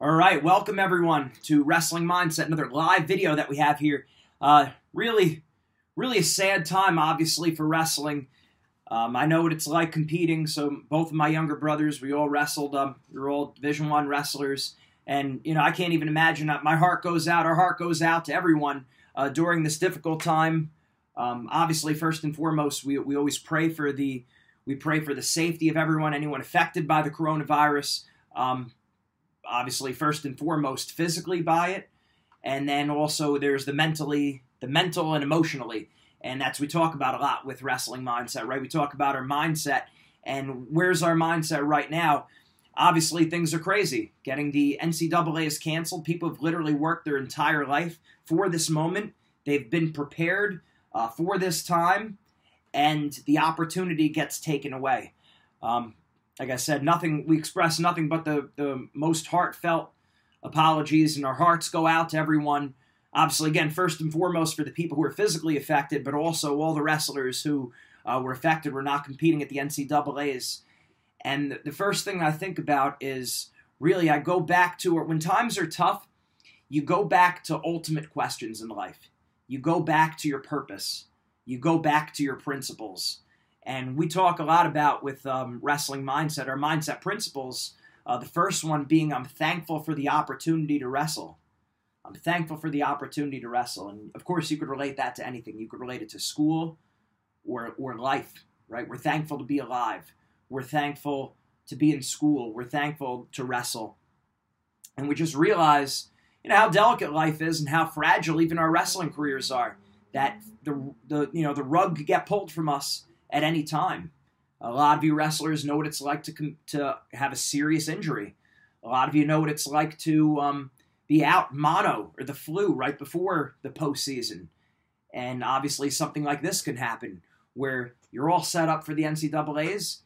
All right, welcome everyone to Wrestling Mindset, another live video that we have here. Uh, really, really a sad time, obviously, for wrestling. Um, I know what it's like competing. So both of my younger brothers, we all wrestled. Um, we were all Division One wrestlers, and you know I can't even imagine. that my heart goes out. Our heart goes out to everyone uh, during this difficult time. Um, obviously, first and foremost, we we always pray for the we pray for the safety of everyone, anyone affected by the coronavirus. Um, obviously first and foremost physically by it. And then also there's the mentally the mental and emotionally. And that's we talk about a lot with wrestling mindset right? We talk about our mindset. And where's our mindset right now? Obviously things are crazy. Getting the ncaa is canceled. People have literally worked their entire life for this moment. They've been prepared uh, for this time. And the opportunity gets taken away. Um, like I said, nothing. We express nothing but the the most heartfelt apologies, and our hearts go out to everyone. Obviously, again, first and foremost for the people who are physically affected, but also all the wrestlers who uh, were affected were not competing at the NCAA's. And the first thing I think about is really I go back to when times are tough, you go back to ultimate questions in life. You go back to your purpose. You go back to your principles. And we talk a lot about with um, wrestling mindset, our mindset principles. Uh, the first one being, I'm thankful for the opportunity to wrestle. I'm thankful for the opportunity to wrestle. And of course, you could relate that to anything. You could relate it to school or, or life, right? We're thankful to be alive. We're thankful to be in school. We're thankful to wrestle. And we just realize, you know, how delicate life is and how fragile even our wrestling careers are. That the, the you know, the rug could get pulled from us at any time. A lot of you wrestlers know what it's like to to have a serious injury. A lot of you know what it's like to um, be out mono or the flu right before the postseason. And obviously, something like this can happen where you're all set up for the NCAA's.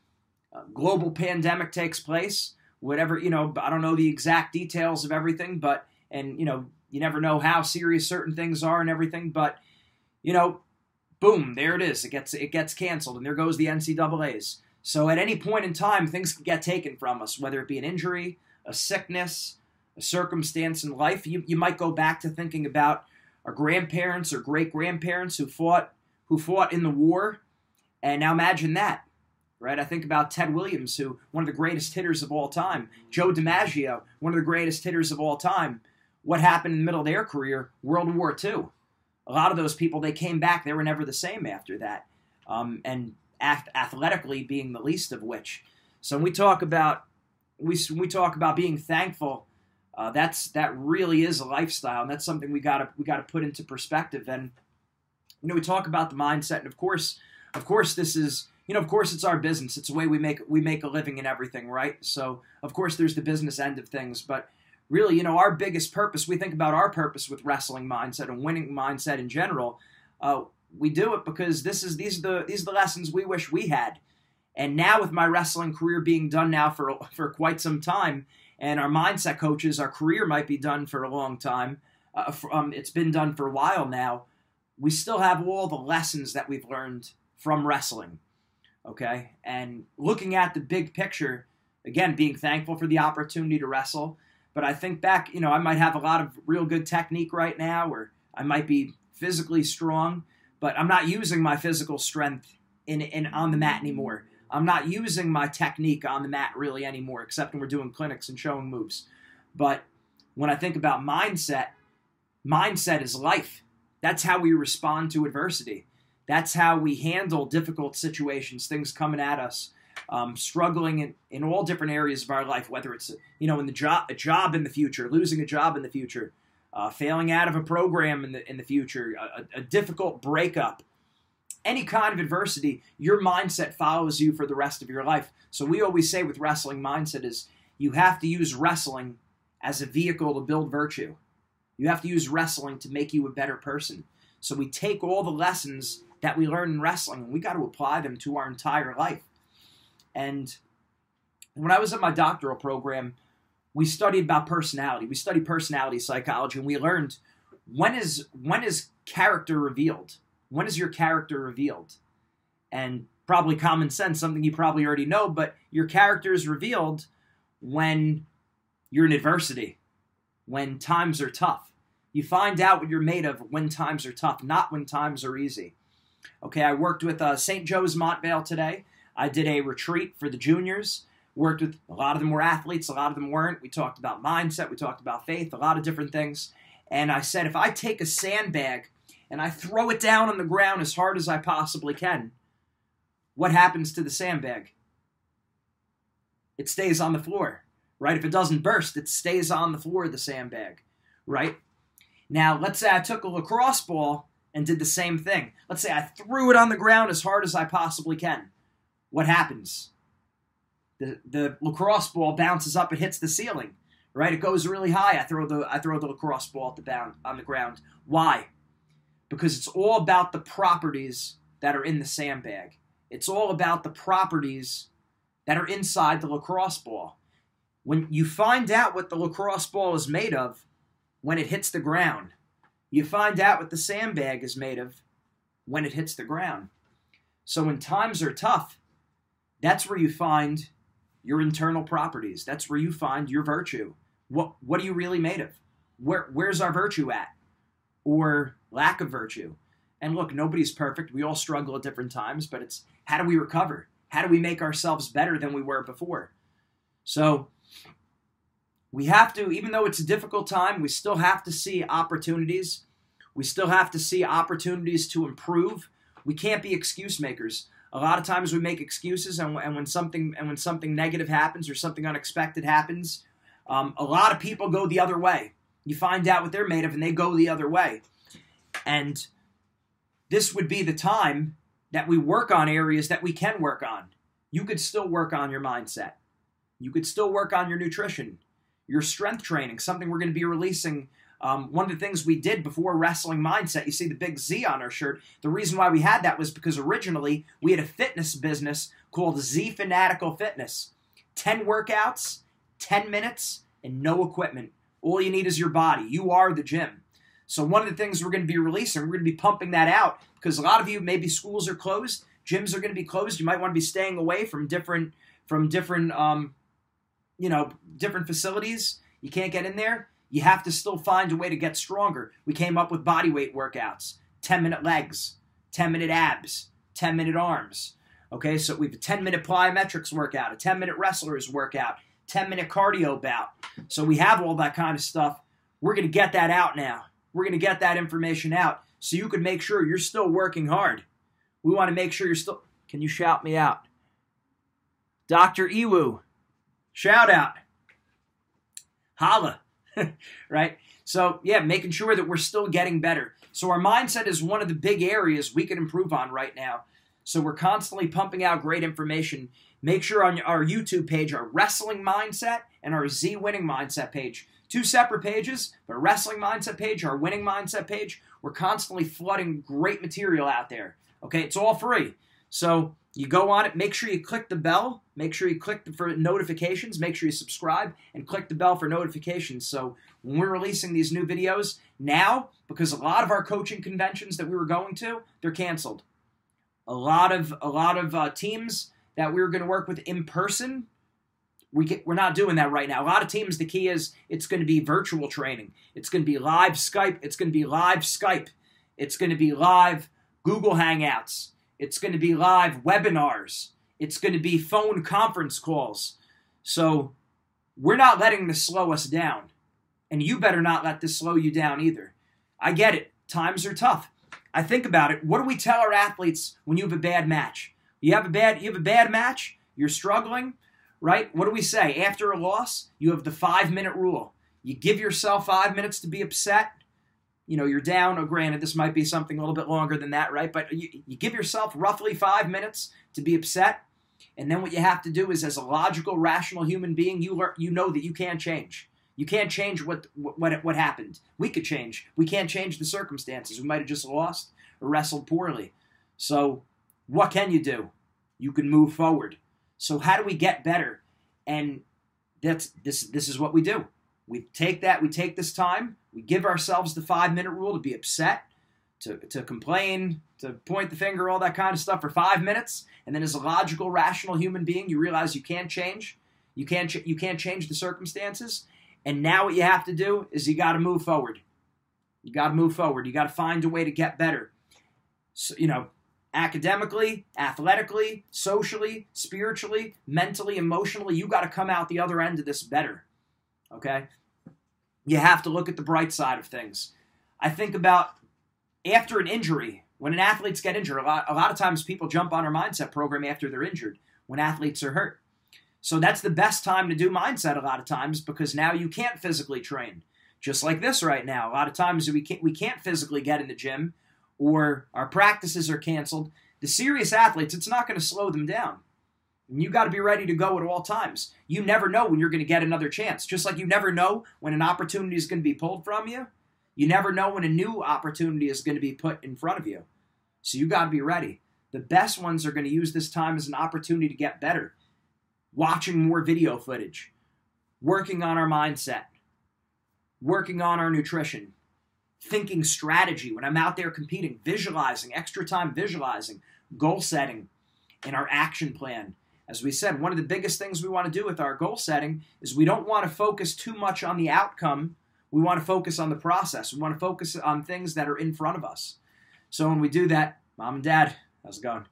A global pandemic takes place. Whatever, you know, I don't know the exact details of everything, but, and, you know, you never know how serious certain things are and everything, but, you know, boom, there it is. It gets it gets canceled, and there goes the NCAA's. So at any point in time, things can get taken from us, whether it be an injury, a sickness, a circumstance in life. You you might go back to thinking about our grandparents or great grandparents who fought who fought in the war, and now imagine that. Right, I think about Ted Williams, who one of the greatest hitters of all time, Joe DiMaggio, one of the greatest hitters of all time. What happened in the middle of their career? World War II a lot of those people they came back they were never the same after that um, and athletically being the least of which. So when we talk about we, we talk about being thankful uh, that's that really is a lifestyle and that's something we gotta we gotta put into perspective. And you know we talk about the mindset and of course of course this is you know of course it's our business it's the way we make we make a living and everything right? So of course there's the business end of things but really, you know, our biggest purpose, we think about our purpose with wrestling mindset and winning mindset in general. Uh, we do it because this is these are the these are the lessons we wish we had. And now with my wrestling career being done now for for quite some time, and our mindset coaches, our career might be done for a long time. Uh, um, it's been done for a while now. We still have all the lessons that we've learned from wrestling. Okay, and looking at the big picture, again, being thankful for the opportunity to wrestle. But I think back, you know, I might have a lot of real good technique right now, or I might be physically strong, but I'm not using my physical strength in, in on the mat anymore. I'm not using my technique on the mat really anymore, except when we're doing clinics and showing moves. But when I think about mindset, mindset is life. That's how we respond to adversity. That's how we handle difficult situations, things coming at us, um, struggling in, in all different areas of our life, whether it's you know in the job, a job in the future, losing a job in the future, uh, failing out of a program in the in the future, a, a difficult breakup, any kind of adversity, your mindset follows you for the rest of your life. So we always say with wrestling mindset is you have to use wrestling as a vehicle to build virtue. You have to use wrestling to make you a better person. So we take all the lessons that we learn in wrestling and we got to apply them to our entire life. And when I was at my doctoral program, we studied about personality. We studied personality psychology and we learned when is when is character revealed? When is your character revealed? And probably common sense, something you probably already know, but your character is revealed when you're in adversity, when times are tough. You find out what you're made of when times are tough, not when times are easy. Okay, I worked with uh, St. Joe's Montvale today. I did a retreat for the juniors. Worked with a lot of them were athletes, a lot of them weren't. We talked about mindset, we talked about faith, a lot of different things. And I said, if I take a sandbag and I throw it down on the ground as hard as I possibly can, what happens to the sandbag? It stays on the floor, right? If it doesn't burst, it stays on the floor of the sandbag, right? Now, let's say I took a lacrosse ball and did the same thing. Let's say I threw it on the ground as hard as I possibly can. What happens? The, the lacrosse ball bounces up it hits the ceiling, right? It goes really high. I throw the I throw the lacrosse ball at the bound on the ground. Why? because it's all about the properties that are in the sandbag. It's all about the properties that are inside the lacrosse ball. When you find out what the lacrosse ball is made of when it hits the ground, you find out what the sandbag is made of when it hits the ground. So when times are tough, that's where you find your internal properties. That's where you find your virtue. What what are you really made of? Where where's our virtue at? Or lack of virtue. And look, nobody's perfect. We all struggle at different times, but it's how do we recover? How do we make ourselves better than we were before? So we have to, even though it's a difficult time, we still have to see opportunities. We still have to see opportunities to improve. We can't be excuse makers. A lot of times we make excuses, and, and when something and when something negative happens or something unexpected happens, um, a lot of people go the other way. You find out what they're made of, and they go the other way. And this would be the time that we work on areas that we can work on. You could still work on your mindset. You could still work on your nutrition, your strength training, something we're going to be releasing. Um, one of the things we did before Wrestling Mindset, you see the big Z on our shirt. The reason why we had that was because originally we had a fitness business called Z Fanatical Fitness 10 workouts, 10 minutes, and no equipment. All you need is your body. You are the gym. So one of the things we're going to be releasing, we're going to be pumping that out because a lot of you maybe schools are closed, gyms are going to be closed. You might want to be staying away from different from different um, you know different facilities. You can't get in there. You have to still find a way to get stronger. We came up with body weight workouts, 10 minute legs, 10 minute abs, 10 minute arms. Okay, so we have a 10 minute plyometrics workout, a 10 minute wrestlers workout, 10 minute cardio bout. So we have all that kind of stuff. We're going to get that out now. We're going to get that information out so you can make sure you're still working hard. We want to make sure you're still. Can you shout me out? Dr. Iwu, shout out. Holla, right? So, yeah, making sure that we're still getting better. So, our mindset is one of the big areas we can improve on right now. So, we're constantly pumping out great information. Make sure on our YouTube page, our wrestling mindset and our Z winning mindset page, Two separate pages, but wrestling mindset page, our winning mindset page. We're constantly flooding great material out there. Okay, it's all free. So You go on it, make sure you click the bell, make sure you click for notifications, make sure you subscribe and click the bell for notifications. So when we're releasing these new videos now, because a lot of our coaching conventions that we were going to, they're canceled. A lot of a lot of uh, teams that we were going to work with in person, we get, we're not doing that right now. A lot of teams, the key is it's going to be virtual training. It's going to be live Skype. It's going to be live Skype. It's going to be live Google Hangouts. It's going to be live webinars. It's going to be phone conference calls. So we're not letting this slow us down. And you better not let this slow you down either. I get it. Times are tough. I think about it. What do we tell our athletes when you have a bad match? You have a bad you have a bad match, you're struggling, right? What do we say? After a loss, you have the 5-minute rule. You give yourself 5 minutes to be upset. You know, you're down. Oh, granted, this might be something a little bit longer than that, right? But you, you give yourself roughly five minutes to be upset. And then what you have to do is, as a logical, rational human being, you learn, you know that you can't change. You can't change what what what happened. We could change. We can't change the circumstances. We might have just lost or wrestled poorly. So, what can you do? You can move forward. So, how do we get better? And that's this this is what we do. We take that. We take this time. We give ourselves the five minute rule to be upset, to to complain, to point the finger, all that kind of stuff for five minutes. And then, as a logical, rational human being, you realize you can't change. You can't ch- you can't change the circumstances and now what you have to do is you got to move forward. You got to move forward. You got to find a way to get better. So, you know, academically, athletically, socially, spiritually, mentally, emotionally, you got to come out the other end of this better. Okay? You have to look at the bright side of things. I think about after an injury, when an athletes get injured, a lot, a lot of times people jump on our mindset program after they're injured when athletes are hurt. So that's the best time to do mindset a lot of times because now you can't physically train. Just like this right now. A lot of times we can't we can't physically get in the gym or our practices are canceled. The serious athletes, it's not going to slow them down. And you got to be ready to go at all times. You never know when you're going to get another chance. Just like you never know when an opportunity is going to be pulled from you, you never know when a new opportunity is going to be put in front of you. So you got to be ready. The best ones are going to use this time as an opportunity to get better watching more video footage, working on our mindset, working on our nutrition, thinking strategy when I'm out there competing, visualizing, extra time visualizing, goal setting, and our action plan. As we said, one of the biggest things we want to do with our goal setting is we don't want to focus too much on the outcome. We want to focus on the process. We want to focus on things that are in front of us. So when we do that, mom and dad, how's it going?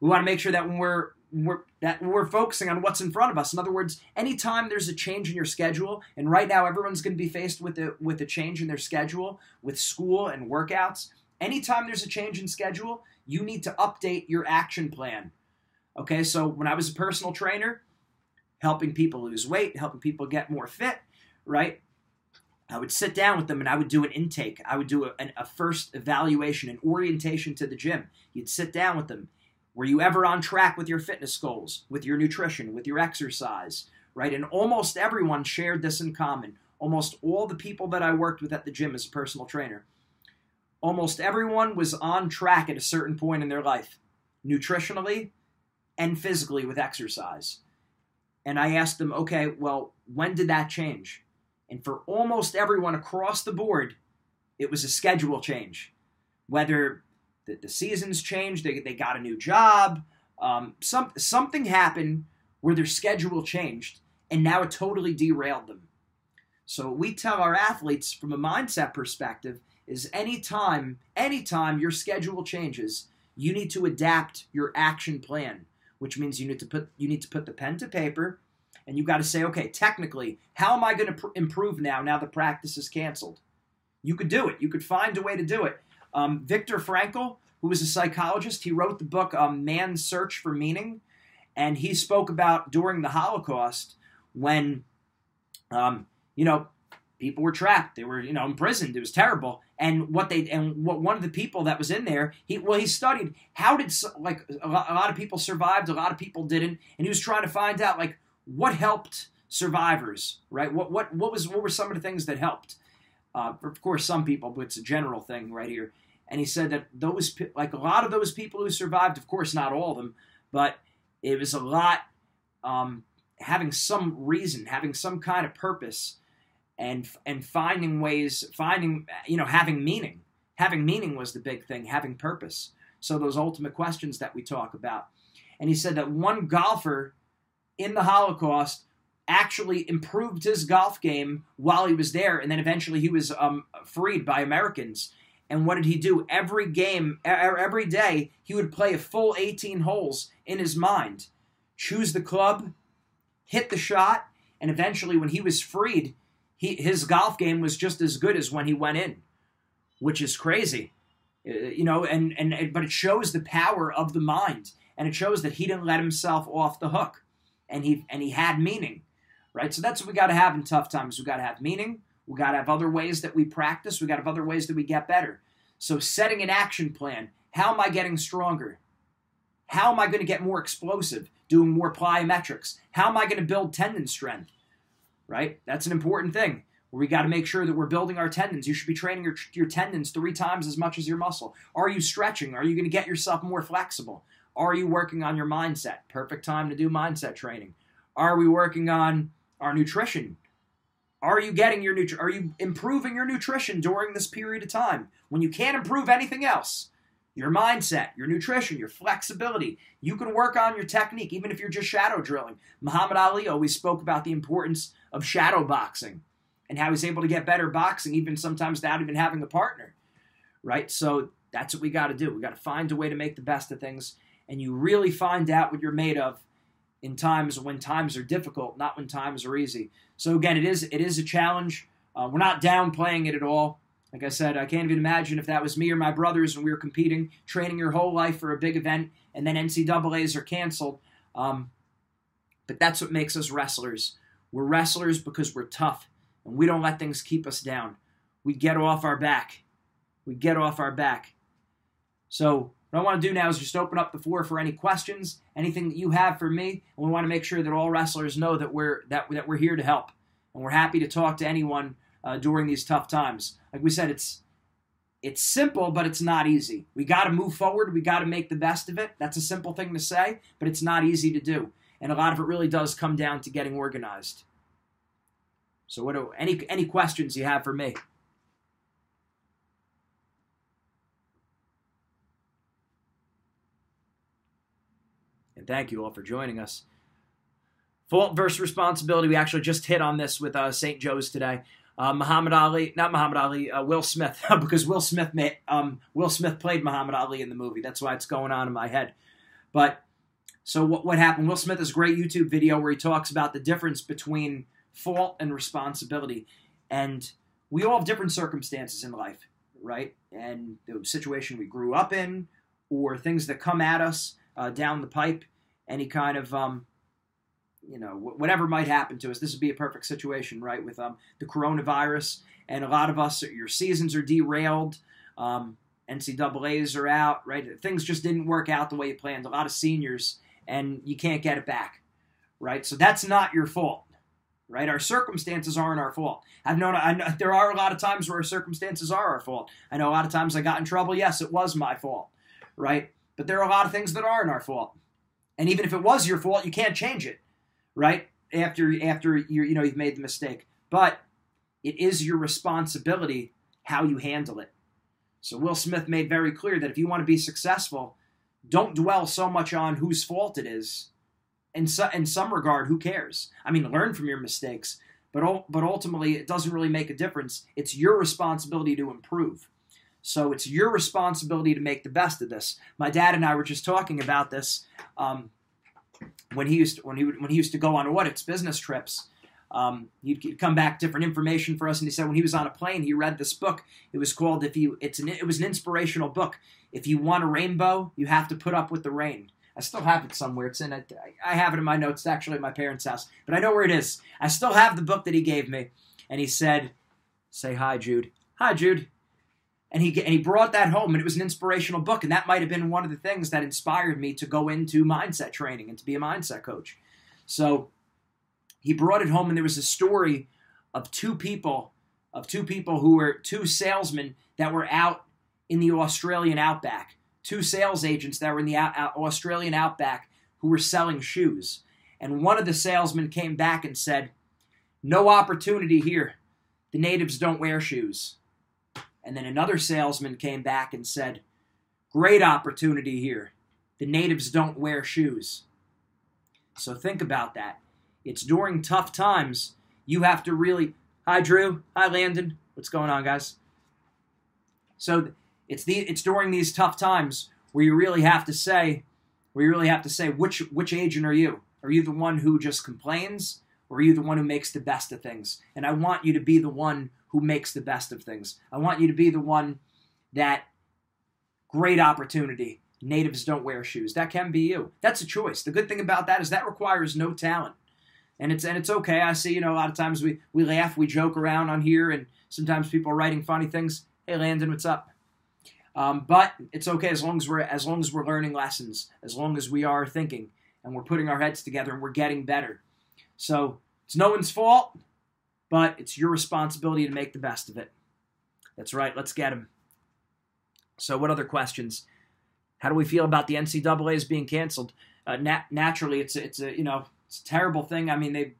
We want to make sure that when we're we're that we're focusing on what's in front of us. In other words, anytime there's a change in your schedule, and right now everyone's going to be faced with a with a change in their schedule with school and workouts. Anytime there's a change in schedule, you need to update your action plan. Okay, so when I was a personal trainer, helping people lose weight, helping people get more fit, right? I would sit down with them and I would do an intake. I would do a, a first evaluation, an orientation to the gym. You'd sit down with them were you ever on track with your fitness goals, with your nutrition, with your exercise, right? And almost everyone shared this in common. Almost all the people that I worked with at the gym as a personal trainer, almost everyone was on track at a certain point in their life, nutritionally and physically with exercise. And I asked them, okay, well, when did that change? And for almost everyone across the board, it was a schedule change. Whether the, the seasons changed. They, they got a new job. Um, some, something happened where their schedule changed, and now it totally derailed them. So we tell our athletes from a mindset perspective is anytime, anytime your schedule changes, you need to adapt your action plan, which means you need to put you need to put the pen to paper and you got to say, okay, technically, how am I going to pr- improve now? Now the practice is canceled. You could do it. You could find a way to do it. Um, Viktor Frankl, who was a psychologist, he wrote the book um, Man's Search for Meaning, and he spoke about during the Holocaust when, um, you know, people were trapped, they were you know imprisoned. It was terrible. And what they and what one of the people that was in there, he well he studied how did like a lot, of people survived, a lot of people didn't, and he was trying to find out like what helped survivors, right? What what what was what were some of the things that helped? Uh, of course, some people, but it's a general thing right here. And he said that those, like a lot of those people who survived, of course, not all of them, but it was a lot um, having some reason, having some kind of purpose, and and finding ways, finding you know having meaning. Having meaning was the big thing. Having purpose. So those ultimate questions that we talk about. And he said that one golfer in the Holocaust actually improved his golf game while he was there, and then eventually he was um, freed by Americans. And what did he do? Every game, every day, he would play a full 18 holes in his mind, choose the club, hit the shot, and eventually, when he was freed, he, his golf game was just as good as when he went in, which is crazy, uh, you know. And and but it shows the power of the mind, and it shows that he didn't let himself off the hook, and he and he had meaning right? So that's what we got to have in tough times. We got to have meaning. We got to have other ways that we practice. We got to have other ways that we get better. So setting an action plan. How am I getting stronger? How am I going to get more explosive? Doing more plyometrics. How am I going to build tendon strength? Right? That's an important thing. We got to make sure that we're building our tendons. You should be training your, your tendons three times as much as your muscle. Are you stretching? Are you going to get yourself more flexible? Are you working on your mindset? Perfect time to do mindset training. Are we working on our nutrition. Are you getting your nutri- Are you improving your nutrition during this period of time when you can't improve anything else? Your mindset, your nutrition, your flexibility. You can work on your technique even if you're just shadow drilling. Muhammad Ali always spoke about the importance of shadow boxing and how he's able to get better boxing even sometimes without even having a partner. Right? So that's what we got to do. We got to find a way to make the best of things and you really find out what you're made of in times when times are difficult, not when times are easy. So again, it is it is a challenge. Uh, we're not downplaying it at all. Like I said, I can't even imagine if that was me or my brothers when we were competing, training your whole life for a big event, and then NCAA's are canceled. Um, but that's what makes us wrestlers. We're wrestlers because we're tough, and we don't let things keep us down. We get off our back. We get off our back. So what I want to do now is just open up the floor for any questions, anything that you have for me, and we want to make sure that all wrestlers know that we're that, that we're here to help, and we're happy to talk to anyone uh, during these tough times. Like we said, it's it's simple, but it's not easy. We got to move forward. We got to make the best of it. That's a simple thing to say, but it's not easy to do, and a lot of it really does come down to getting organized. So, what do any any questions you have for me? And thank you all for joining us. Fault versus responsibility. We actually just hit on this with uh, St. Joe's today. Uh, Muhammad Ali, not Muhammad Ali, uh, Will Smith, because Will Smith made, um, Will Smith played Muhammad Ali in the movie. That's why it's going on in my head. But so what, what happened? Will Smith has a great YouTube video where he talks about the difference between fault and responsibility, and we all have different circumstances in life, right? And the situation we grew up in, or things that come at us uh, down the pipe any kind of um, you know whatever might happen to us this would be a perfect situation right with um, the coronavirus. And a lot of us your seasons are derailed um, ncaa's are out right? Things just didn't work out the way you planned. A lot of seniors and you can't get it back right? So that's not your fault right? Our circumstances aren't our fault. I've known I know, there are a lot of times where our circumstances are our fault. I know a lot of times i got in trouble. Yes it was my fault right? But there are a lot of things that aren't our fault. And even if it was your fault, you can't change it, right? After after you you know you've made the mistake. But it is your responsibility how you handle it. So Will Smith made very clear that if you want to be successful, don't dwell so much on whose fault it is. In, in some regard, who cares? I mean, learn from your mistakes, but but ultimately, it doesn't really make a difference. It's your responsibility to improve. So it's your responsibility to make the best of this. My dad and I were just talking about this um, when he used to, when he would, when he used to go on audits, business trips. Um, he'd, come back different information for us, and he said when he was on a plane, he read this book. It was called "If You." It's an it was an inspirational book. If you want a rainbow, you have to put up with the rain. I still have it somewhere. It's in. I have it in my notes. It's actually at my parents' house, but I know where it is. I still have the book that he gave me, and he said, "Say hi, Jude." Hi, Jude and he and he brought that home and it was an inspirational book and that might have been one of the things that inspired me to go into mindset training and to be a mindset coach so he brought it home and there was a story of two people of two people who were two salesmen that were out in the Australian outback two sales agents that were in the Australian outback who were selling shoes. And one of the salesmen came back and said, No opportunity here. The natives don't wear shoes. And then another salesman came back and said, Great opportunity here. The natives don't wear shoes. So think about that. It's during tough times you have to really. Hi, Drew. Hi, Landon. What's going on, guys? So it's the it's during these tough times where you really have to say, where you really have to say which which agent are you? Are you the one who just complains, or are you the one who makes the best of things? And I want you to be the one who makes the best of things. I want you to be the one that great opportunity. Natives don't wear shoes. That can be you. That's a choice. The good thing about that is that requires no talent. And it's and it's okay. I see, you know, a lot of times we, we laugh, we joke around on here, and sometimes people are writing funny things. Hey Landon, what's up? Um, but it's okay as long as we're as long as we're learning lessons, as long as we are thinking and we're putting our heads together and we're getting better. So it's no one's fault, but it's your responsibility to make the best of it. That's right. Let's get him. So, what other questions? How do we feel about the NCAA's being canceled? Uh, nat- naturally, it's a, it's a you know it's a terrible thing. I mean, they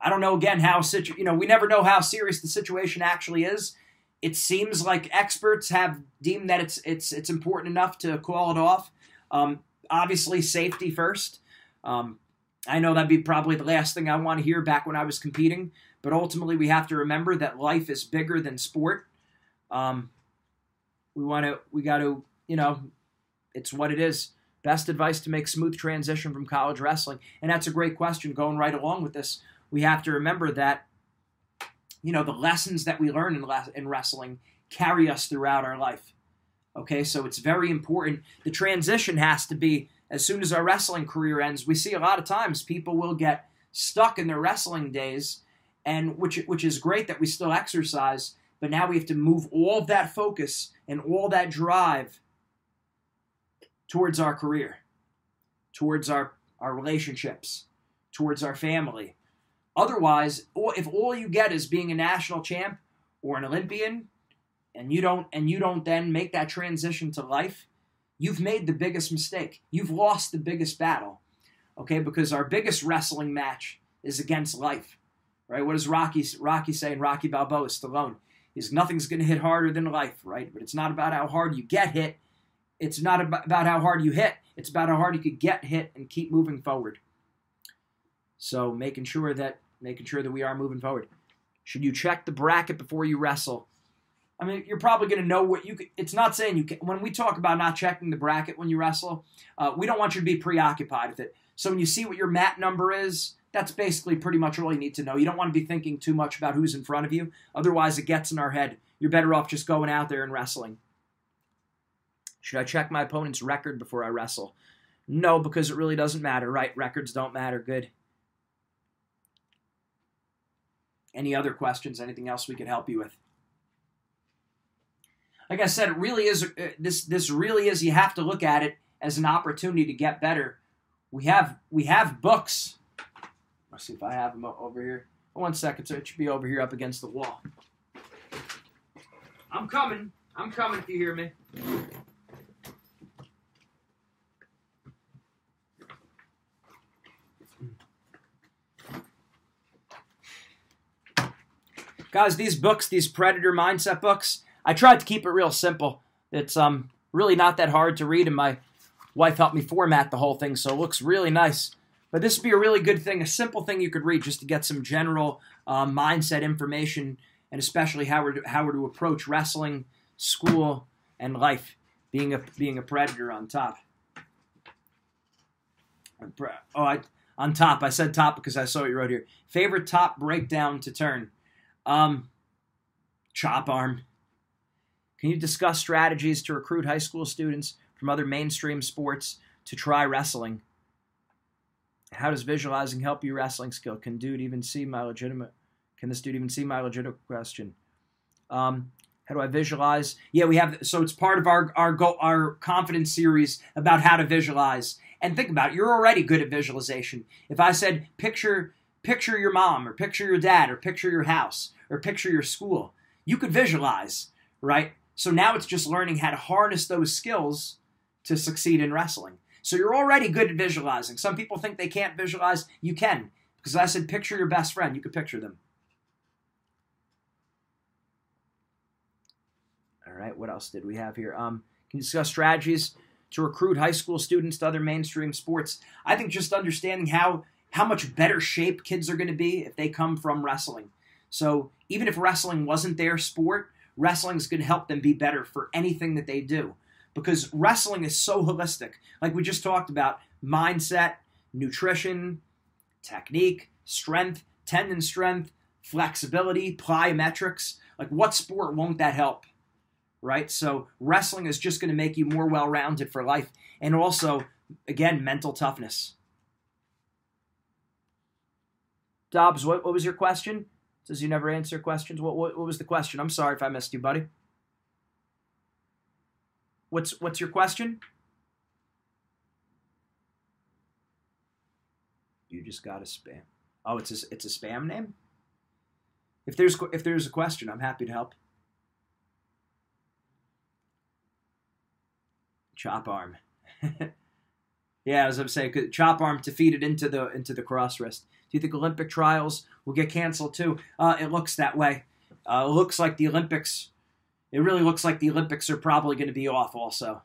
I don't know again how situ- you know we never know how serious the situation actually is. It seems like experts have deemed that it's it's it's important enough to call it off. Um, obviously, safety first. Um, I know that'd be probably the last thing I want to hear back when I was competing, but ultimately we have to remember that life is bigger than sport. Um, we want to, we got to, you know, it's what it is. Best advice to make smooth transition from college wrestling, and that's a great question. Going right along with this, we have to remember that, you know, the lessons that we learn in, in wrestling carry us throughout our life. Okay, so it's very important. The transition has to be as soon as our wrestling career ends. We see a lot of times people will get stuck in their wrestling days, and which which is great that we still exercise, but now we have to move all of that focus and all that drive towards our career, towards our, our relationships, towards our family. Otherwise, if all you get is being a national champ or an Olympian, and you don't and you don't then make that transition to life, you've made the biggest mistake. You've lost the biggest battle. Okay, because our biggest wrestling match is against life. Right? What does Rocky Rocky say in Rocky Balboa Stallone? Is nothing's going to hit harder than life, right? But it's not about how hard you get hit, it's not about how hard you hit. It's about how hard you could get hit and keep moving forward. So making sure that making sure that we are moving forward. Should you check the bracket before you wrestle? I mean, you're probably going to know what you. Could, it's not saying you can. When we talk about not checking the bracket when you wrestle, uh, we don't want you to be preoccupied with it. So when you see what your mat number is, that's basically pretty much all you need to know. You don't want to be thinking too much about who's in front of you. Otherwise, it gets in our head. You're better off just going out there and wrestling. Should I check my opponent's record before I wrestle? No, because it really doesn't matter, right? Records don't matter. Good. Any other questions? Anything else we could help you with? Like I said, it really is uh, this. This really is. You have to look at it as an opportunity to get better. We have we have books. Let's see if I have them over here. One second, so it should be over here up against the wall. I'm coming. I'm coming if you hear me. Guys, these books, these predator mindset books, I tried to keep it real simple. It's um really not that hard to read, and my wife helped me format the whole thing, so it looks really nice. But this would be a really good thing, a simple thing you could read just to get some general uh, mindset information, and especially how we're to, how we're to approach wrestling, school, and life. Being a being a predator on top. Oh, I on top. I said top because I saw what you wrote here. Favorite top breakdown to turn. Um, chop arm. Can you discuss strategies to recruit high school students from other mainstream sports to try wrestling? How does visualizing help you wrestling skill? Can dude even see my legitimate? Can this dude even see my legitimate question? Um, how do I visualize? Yeah, we have so it's part of our our go, our confidence series about how to visualize. And think about it, you're already good at visualization. If I said picture picture your mom or picture your dad or picture your house or picture your school. You could visualize, right? So now it's just learning how to harness those skills to succeed in wrestling. So you're already good at visualizing. Some people think they can't visualize. You can. Because I said picture your best friend. You could picture them. All right, what else did we have here? Um, can you discuss strategies to recruit high school students to other mainstream sports? I think just understanding how how much better shape kids are going to be if they come from wrestling. So even if wrestling wasn't their sport, wrestling is going to help them be better for anything that they do because wrestling is so holistic. Like we just talked about mindset, nutrition, technique, strength, tendon strength, flexibility, plyometrics. Like what sport won't that help? Right? So wrestling is just going to make you more well-rounded for life and also again mental toughness. Dobbs, what, what was your question? Says you never answer questions. What, what, what was the question? I'm sorry if I missed you, buddy. What's what's your question? You just got a spam. Oh, it's a, it's a spam name. If there's if there's a question, I'm happy to help. Chop arm. yeah, as I'm saying, chop arm defeated into the into the cross wrist. Do you think Olympic trials will get canceled too? Uh, it looks that way. Uh, it looks like the Olympics. It really looks like the Olympics are probably going to be off. Also,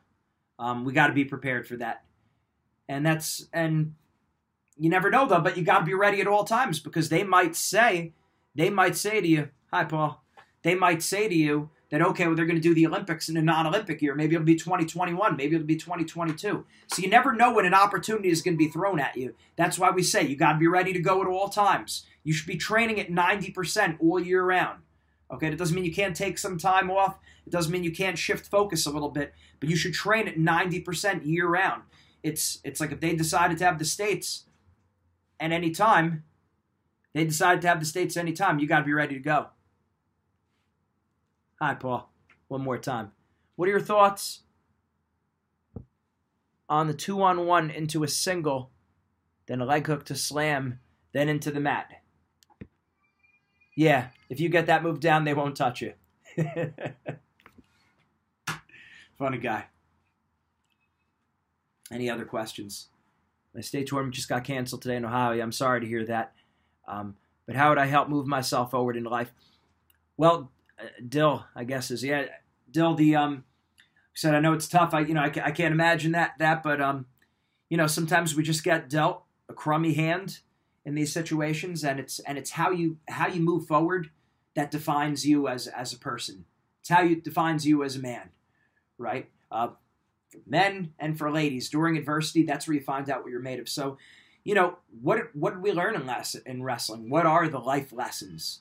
um, we got to be prepared for that. And that's and you never know though, but you got to be ready at all times because they might say, they might say to you, "Hi, Paul." They might say to you, that okay, well, they're going to do the Olympics in a non-Olympic year. Maybe it'll be 2021. Maybe it'll be 2022. So you never know when an opportunity is going to be thrown at you. That's why we say you got to be ready to go at all times. You should be training at 90% all year round. Okay, that doesn't mean you can't take some time off. It doesn't mean you can't shift focus a little bit, but you should train at 90% year round. It's it's like if they decided to have the states at any time, they decided to have the states any time, you got to be ready to go. Hi, Paul. One more time. What are your thoughts on the two on one into a single, then a leg hook to slam, then into the mat? Yeah, if you get that move down, they won't touch you. Funny guy. Any other questions? My state tournament just got canceled today in Ohio. I'm sorry to hear that. Um, but how would I help move myself forward in life? Well, Dill, I guess is yeah. Dill, the um, said I know it's tough. I you know I, I can't imagine that that, but um, you know sometimes we just get dealt a crummy hand in these situations, and it's and it's how you how you move forward that defines you as as a person. It's how you defines you as a man, right? Uh, for men and for ladies during adversity, that's where you find out what you're made of. So, you know what what did we learn in lesson in wrestling? What are the life lessons?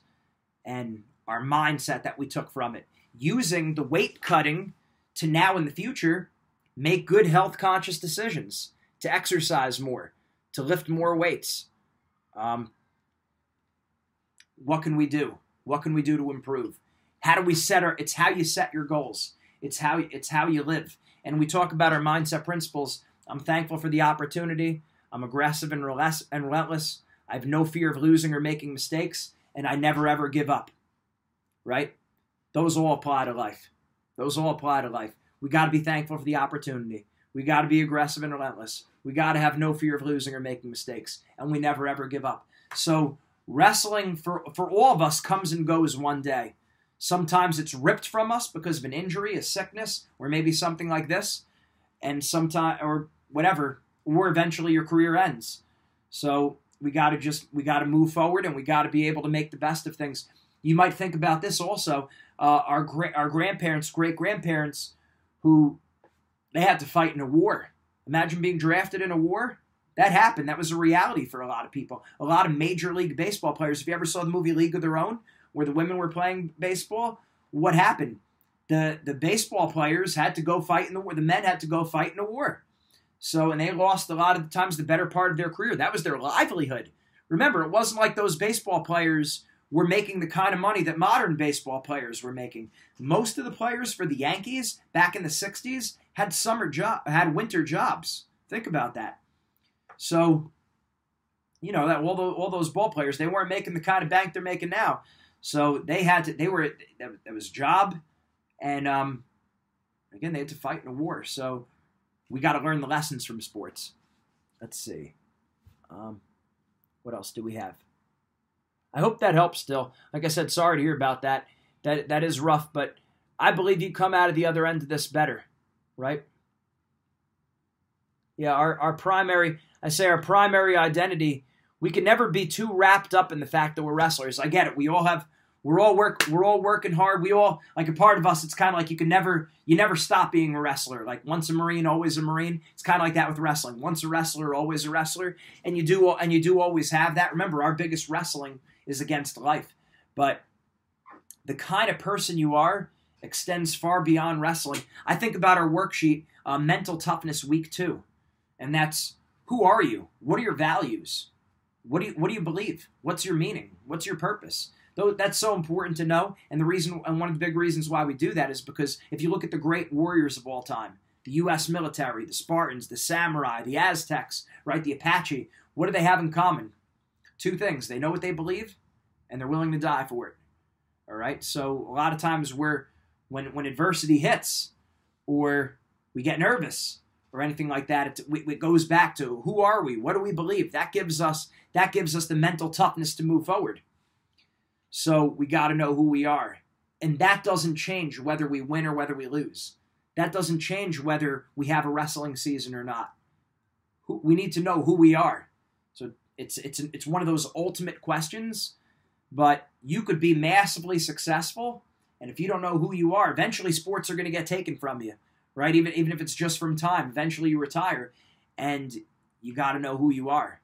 And our mindset that we took from it, using the weight cutting to now in the future make good health conscious decisions, to exercise more, to lift more weights. Um, what can we do? What can we do to improve? How do we set our? It's how you set your goals. It's how it's how you live. And we talk about our mindset principles. I'm thankful for the opportunity. I'm aggressive and relentless. I have no fear of losing or making mistakes, and I never ever give up right? Those all apply to life. Those all apply to life. We got to be thankful for the opportunity. We got to be aggressive and relentless. We got to have no fear of losing or making mistakes, and we never ever give up. So wrestling for for all of us comes and goes one day. Sometimes it's ripped from us because of an injury, a sickness, or maybe something like this, and sometime or whatever, or eventually your career ends. So we got to just we got to move forward, and we got to be able to make the best of things. You might think about this also. Uh, our gra- our grandparents, great grandparents, who they had to fight in a war. Imagine being drafted in a war. That happened. That was a reality for a lot of people. A lot of major league baseball players. If you ever saw the movie League of Their Own, where the women were playing baseball, what happened? The the baseball players had to go fight in the war. The men had to go fight in a war. So, and they lost a lot of the times the better part of their career. That was their livelihood. Remember, it wasn't like those baseball players were making the kind of money that modern baseball players were making. Most of the players for the Yankees back in the 60s had summer job had winter jobs. Think about that. So, you know, that all, the, all those ball players, they weren't making the kind of bank they're making now. So they had to they were that was job and um again they had to fight in a war. So we got to learn the lessons from sports. Let's see. Um, what else do we have? I hope that helps still. Like I said, sorry to hear about that. That that is rough, but I believe you come out of the other end of this better, right? Yeah, our, our primary, I say our primary identity, we can never be too wrapped up in the fact that we're wrestlers. I get it. We all have we're all work we're all working hard. We all like a part of us, it's kinda like you can never you never stop being a wrestler. Like once a Marine, always a Marine. It's kinda like that with wrestling. Once a wrestler, always a wrestler. And you do and you do always have that. Remember, our biggest wrestling is against life. But the kind of person you are extends far beyond wrestling. I think about our worksheet, uh, Mental Toughness Week 2. And that's who are you? What are your values? What do you, what do you believe? What's your meaning? What's your purpose? That's so important to know, and the reason and one of the big reasons why we do that is because if you look at the great warriors of all time, the U.S. military, the Spartans, the samurai, the Aztecs, right, the Apache, what do they have in common? Two things: they know what they believe, and they're willing to die for it. All right. So a lot of times we're when when adversity hits, or we get nervous, or anything like that, it, it goes back to who are we? What do we believe? That gives us that gives us the mental toughness to move forward. So we got to know who we are, and that doesn't change whether we win or whether we lose. That doesn't change whether we have a wrestling season or not. We need to know who we are. It's it's it's one of those ultimate questions but you could be massively successful, and if you don't know who you are, eventually sports are going to get taken from you, right? Even even if it's just from time, eventually you retire, and you got to know who you are.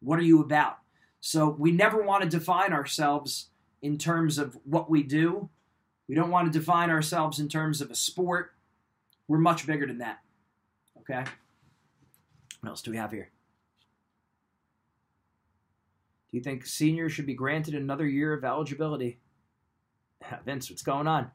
What are you about? So we never want to define ourselves in terms of what we do. We don't want to define ourselves in terms of a sport. We're much bigger than that. Okay? What else do we have here? Do you think seniors should be granted another year of eligibility? Vince, what's going on?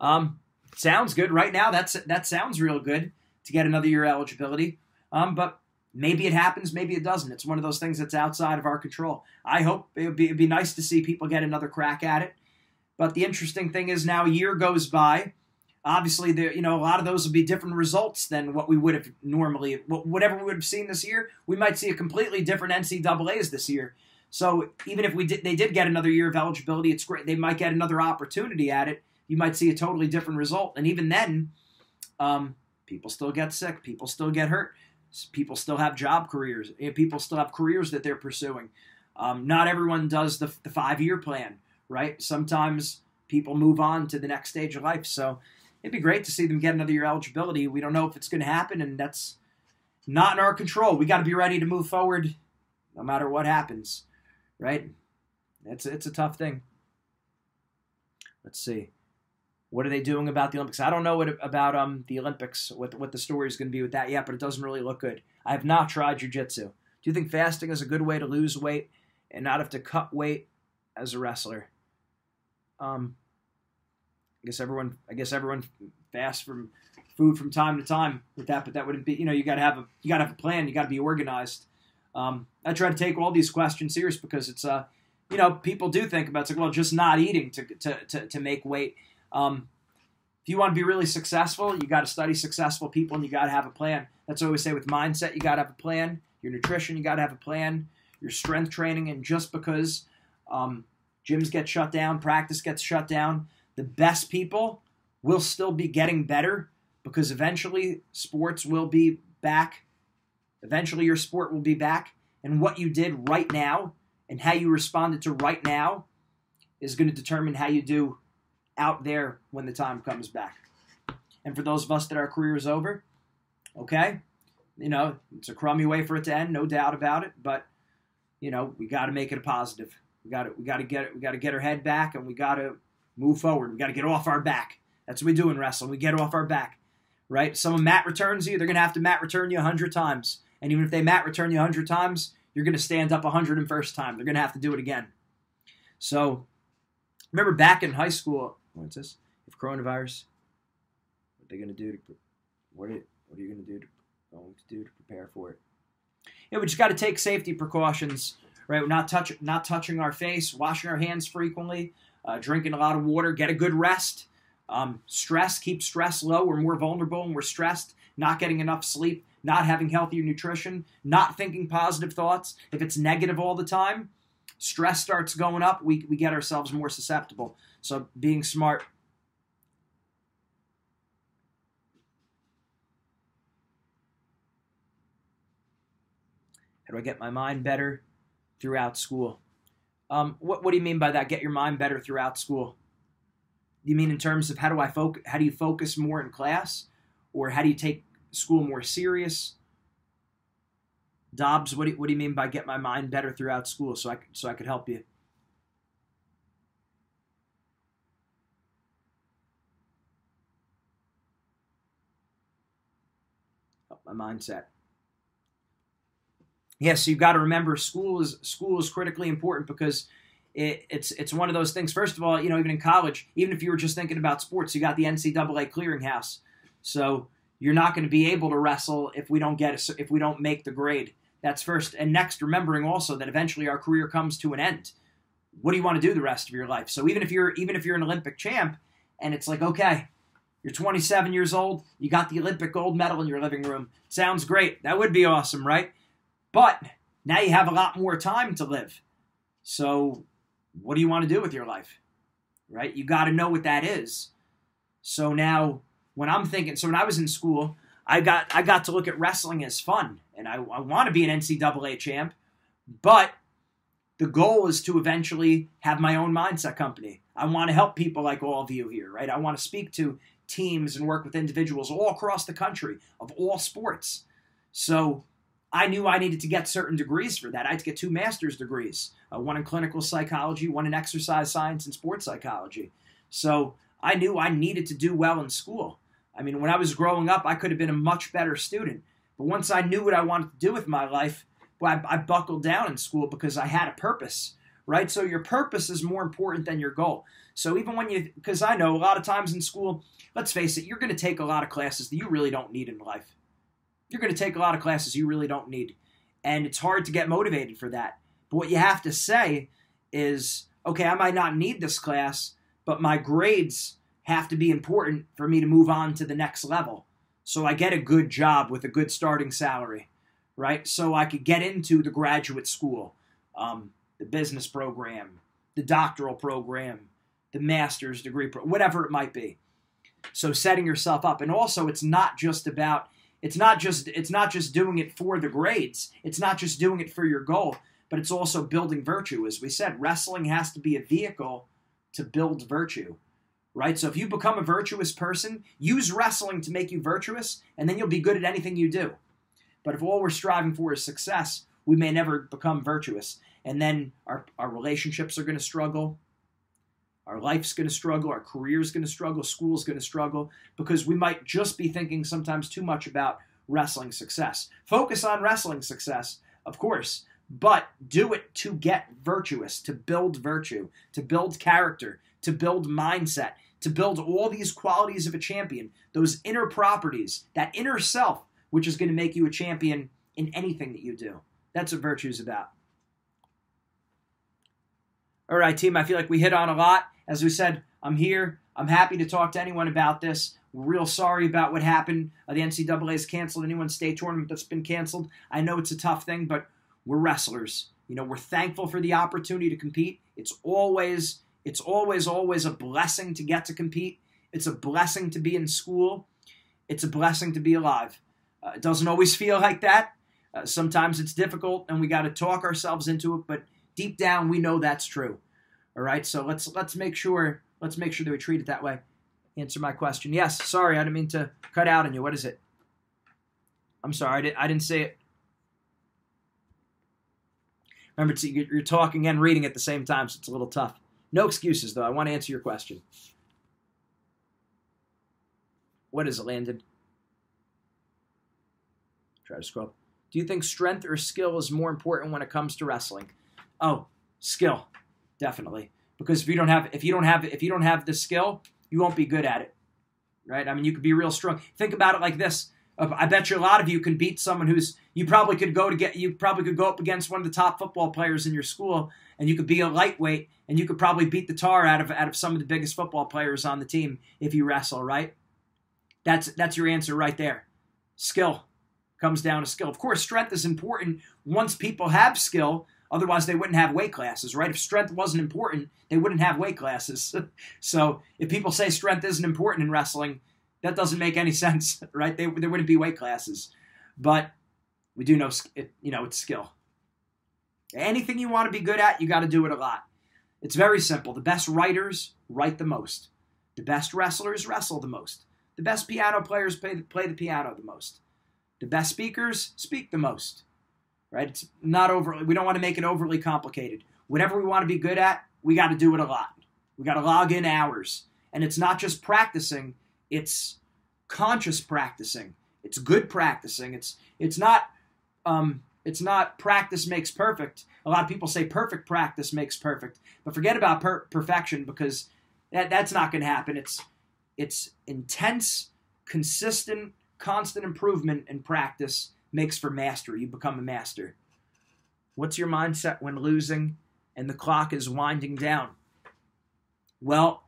Um, sounds good right now. That's that sounds real good to get another year eligibility. Um, but maybe it happens, maybe it doesn't. It's one of those things that's outside of our control. I hope it would be, it'd be nice to see people get another crack at it. But the interesting thing is now a year goes by. Obviously, there you know a lot of those will be different results than what we would have normally. Whatever we would have seen this year, we might see a completely different NCAA's this year. So even if we did, they did get another year of eligibility, it's great. They might get another opportunity at it. You might see a totally different result, and even then, um, people still get sick. People still get hurt. People still have job careers. People still have careers that they're pursuing. Um, not everyone does the, the five year plan, right? Sometimes people move on to the next stage of life. So it'd be great to see them get another year of eligibility. We don't know if it's going to happen, and that's not in our control. We got to be ready to move forward no matter what happens right? It's it's a tough thing. Let's see. What are they doing about the Olympics? I don't know what about um the Olympics, what what the story is going to be with that yet, but it doesn't really look good. I have not tried jujitsu. Do you think fasting is a good way to lose weight and not have to cut weight as a wrestler? Um, I guess everyone, I guess everyone fasts from food from time to time with that, but that wouldn't be, you know, you got to have a, you got to have a plan, you got to be organized. Um, I try to take all these questions serious because it's uh, you know, people do think about it. it's like well, just not eating to to to, to make weight. Um, if you want to be really successful, you got to study successful people and you got to have a plan. That's what always say with mindset. You got to have a plan. Your nutrition, you got to have a plan. Your strength training, and just because um, gyms get shut down, practice gets shut down, the best people will still be getting better because eventually sports will be back Eventually, your sport will be back, and what you did right now and how you responded to right now is going to determine how you do out there when the time comes back. And for those of us that our career is over, okay, you know, it's a crummy way for it to end, no doubt about it. But you know, we got to make it a positive. We got to we got to get it. We got to get our head back, and we got to move forward. We got to get off our back. That's what we do in wrestling. We get off our back, right? Someone mat returns you, they're gonna have to mat return you a hundred times. And even if they mat return you 100 times, you're going to stand up 101st time. They're going to have to do it again. So remember back in high school, what's this? If coronavirus, what are they going to do to what are, what are you going to do to going to do to prepare for it? Yeah, we just got to take safety precautions, right? We're not touch not touching our face, washing our hands frequently, uh, drinking a lot of water, get a good rest. Um, stress, keep stress low. We're more vulnerable when we're stressed not getting enough sleep, not having healthier nutrition, not thinking positive thoughts, if it's negative all the time, stress starts going up, we, we get ourselves more susceptible. So being smart. How do I get my mind better throughout school? Um, what, what do you mean by that? Get your mind better throughout school? You mean in terms of how do I focus? How do you focus more in class, or how do you take school more serious? Dobbs, what do, you, what do you mean by get my mind better throughout school? So I so I could help you. Help my mindset. Yes, yeah, so you got to remember school is school is critically important because it, it's it's one of those things. First of all, you know, even in college, even if you were just thinking about sports, you got the NCAA clearinghouse, so you're not going to be able to wrestle if we don't get a, if we don't make the grade. That's first, and next, remembering also that eventually our career comes to an end. What do you want to do the rest of your life? So even if you're even if you're an Olympic champ, and it's like okay, you're 27 years old, you got the Olympic gold medal in your living room. Sounds great. That would be awesome, right? But now you have a lot more time to live. So, what do you want to do with your life? Right? You got to know what that is. So now, when I'm thinking, so when I was in school, I got I got to look at wrestling as fun, and I, I want to be an NCAA champ, but the goal is to eventually have my own mindset company. I want to help people like all of you here, right? I want to speak to teams and work with individuals all across the country of all sports. So I knew I needed to get certain degrees for that. I had to get two master's degrees uh, one in clinical psychology, one in exercise science and sports psychology. So I knew I needed to do well in school. I mean, when I was growing up, I could have been a much better student. But once I knew what I wanted to do with my life, well, I, I buckled down in school because I had a purpose, right? So your purpose is more important than your goal. So even when you, because I know a lot of times in school, let's face it, you're going to take a lot of classes that you really don't need in life you're going to take a lot of classes you really don't need. And it's hard to get motivated for that. But what you have to say is, okay, I might not need this class, but my grades have to be important for me to move on to the next level. So I get a good job with a good starting salary, right? So I could get into the graduate school, um, the business program, the doctoral program, the master's degree, whatever it might be. So setting yourself up. And also, it's not just about it's not just it's not just doing it for the grades. It's not just doing it for your goal, but it's also building virtue. As we said, wrestling has to be a vehicle to build virtue. Right? So if you become a virtuous person, use wrestling to make you virtuous, and then you'll be good at anything you do. But if all we're striving for is success, we may never become virtuous. And then our, our relationships are going to struggle. Our life's going to struggle, our career's going to struggle, school's going to struggle because we might just be thinking sometimes too much about wrestling success. Focus on wrestling success, of course, but do it to get virtuous, to build virtue, to build character, to build mindset, to build all these qualities of a champion, those inner properties, that inner self, which is going to make you a champion in anything that you do. That's what virtue is about. All right, team, I feel like we hit on a lot. As we said, I'm here. I'm happy to talk to anyone about this. We're real sorry about what happened. Uh, the NCAA has canceled anyone's state tournament that's been canceled. I know it's a tough thing, but we're wrestlers. You know, we're thankful for the opportunity to compete. It's always, it's always, always a blessing to get to compete. It's a blessing to be in school. It's a blessing to be alive. Uh, it doesn't always feel like that. Uh, sometimes it's difficult, and we got to talk ourselves into it. But deep down, we know that's true. All right, so let's let's make sure let's make sure that we treat it that way. Answer my question. Yes, sorry, I didn't mean to cut out on you. What is it? I'm sorry, I, did, I didn't say it. Remember, you're talking and reading at the same time, so it's a little tough. No excuses, though. I want to answer your question. What is it, Landon? Try to scroll. Do you think strength or skill is more important when it comes to wrestling? Oh, skill definitely. Because if you don't have if you don't have if you don't have the skill, you won't be good at it. Right? I mean, you could be real strong. Think about it like this. I bet you a lot of you can beat someone who's you probably could go to get you probably could go up against one of the top football players in your school and you could be a lightweight and you could probably beat the tar out of out of some of the biggest football players on the team if you wrestle, right? That's that's your answer right there. skill comes down to skill. Of course, strength is important once people have skill. Otherwise, they wouldn't have weight classes, right? If strength wasn't important, they wouldn't have weight classes. so if people say strength isn't important in wrestling, that doesn't make any sense, right? They, there wouldn't be weight classes. But we do know, it, you know, it's skill. Anything you want to be good at, you got to do it a lot. It's very simple. The best writers write the most. The best wrestlers wrestle the most. The best piano players play the, play the piano the most. The best speakers speak the most. Right? It's not overly. We don't want to make it overly complicated. Whatever we want to be good at, we got to do it a lot. We got to log in hours, and it's not just practicing. It's conscious practicing. It's good practicing. It's it's not um, it's not practice makes perfect. A lot of people say perfect practice makes perfect, but forget about per- perfection because that that's not going to happen. It's it's intense, consistent, constant improvement in practice makes for mastery. You become a master. What's your mindset when losing and the clock is winding down? Well,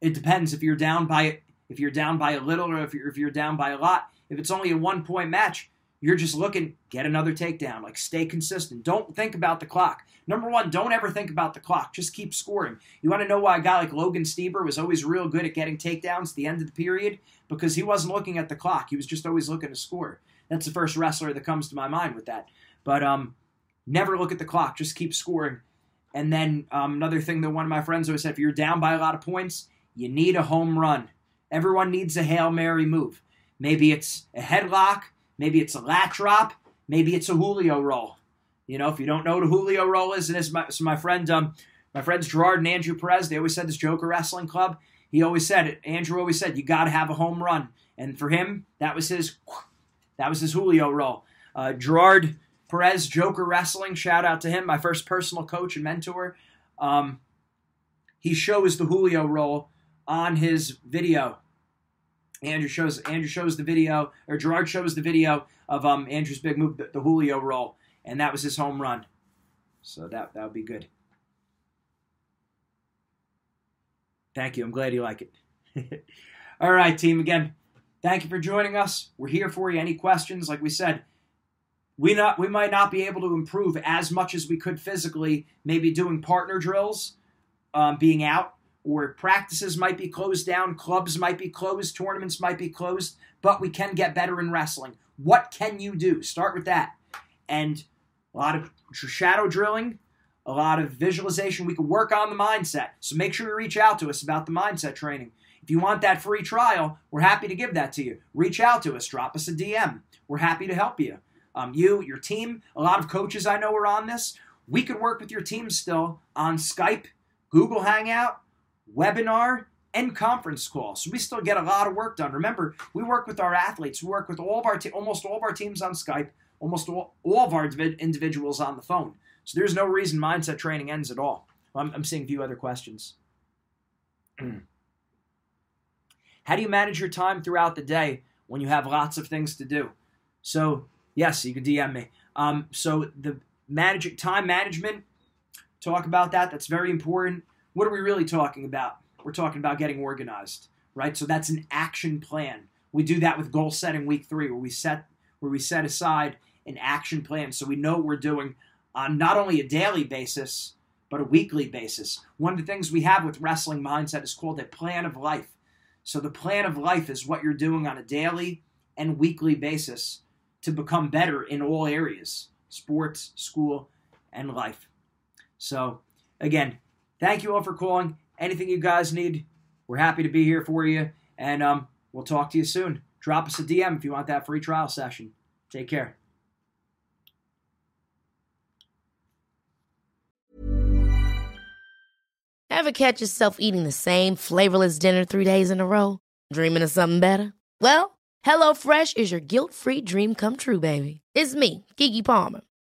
it depends if you're down by if you're down by a little or if you're if you're down by a lot. If it's only a one point match, you're just looking, get another takedown. Like, stay consistent. Don't think about the clock. Number one, don't ever think about the clock. Just keep scoring. You want to know why a guy like Logan Stieber was always real good at getting takedowns at the end of the period? Because he wasn't looking at the clock. He was just always looking to score. That's the first wrestler that comes to my mind with that. But um, never look at the clock. Just keep scoring. And then um, another thing that one of my friends always said: if you're down by a lot of points, you need a home run. Everyone needs a hail mary move. Maybe it's a headlock. Maybe it's a lat drop. Maybe it's a Julio roll. You know, if you don't know what a Julio roll is, and this my, so my friend, um, my friends Gerard and Andrew Perez, they always said this Joker Wrestling Club. He always said it. Andrew always said you got to have a home run, and for him, that was his, that was his Julio roll. Uh, Gerard Perez, Joker Wrestling, shout out to him, my first personal coach and mentor. Um, he shows the Julio roll on his video Andrew shows Andrew shows the video, or Gerard shows the video of um, Andrew's big move, the, the Julio roll, and that was his home run. So that that would be good. Thank you. I'm glad you like it. All right, team. Again, thank you for joining us. We're here for you. Any questions? Like we said, we not we might not be able to improve as much as we could physically. Maybe doing partner drills, um, being out or practices might be closed down, clubs might be closed, tournaments might be closed, but we can get better in wrestling. What can you do? Start with that. And a lot of shadow drilling, a lot of visualization. We can work on the mindset. So make sure you reach out to us about the mindset training. If you want that free trial, we're happy to give that to you. Reach out to us, drop us a DM. We're happy to help you. Um, you, your team, a lot of coaches I know are on this. We could work with your team still on Skype, Google Hangout, webinar, and conference call. So we still get a lot of work done. Remember, we work with our athletes. We work with all of our te- almost all of our teams on Skype, almost all, all of our individuals on the phone. So there's no reason mindset training ends at all. I'm, I'm seeing a few other questions. How do you manage your time throughout the day when you have lots of things to do? So yes, you can DM me. Um, so the managing time management, talk about that. That's very important what are we really talking about? We're talking about getting organized, right? So that's an action plan. We do that with goal setting week three, where we set where we set aside an action plan so we know what we're doing on not only a daily basis but a weekly basis. One of the things we have with wrestling mindset is called a plan of life. So the plan of life is what you're doing on a daily and weekly basis to become better in all areas sports, school, and life. So, again, Thank you all for calling. Anything you guys need, we're happy to be here for you. And um, we'll talk to you soon. Drop us a DM if you want that free trial session. Take care. Ever catch yourself eating the same flavorless dinner three days in a row? Dreaming of something better? Well, HelloFresh is your guilt free dream come true, baby. It's me, Keke Palmer.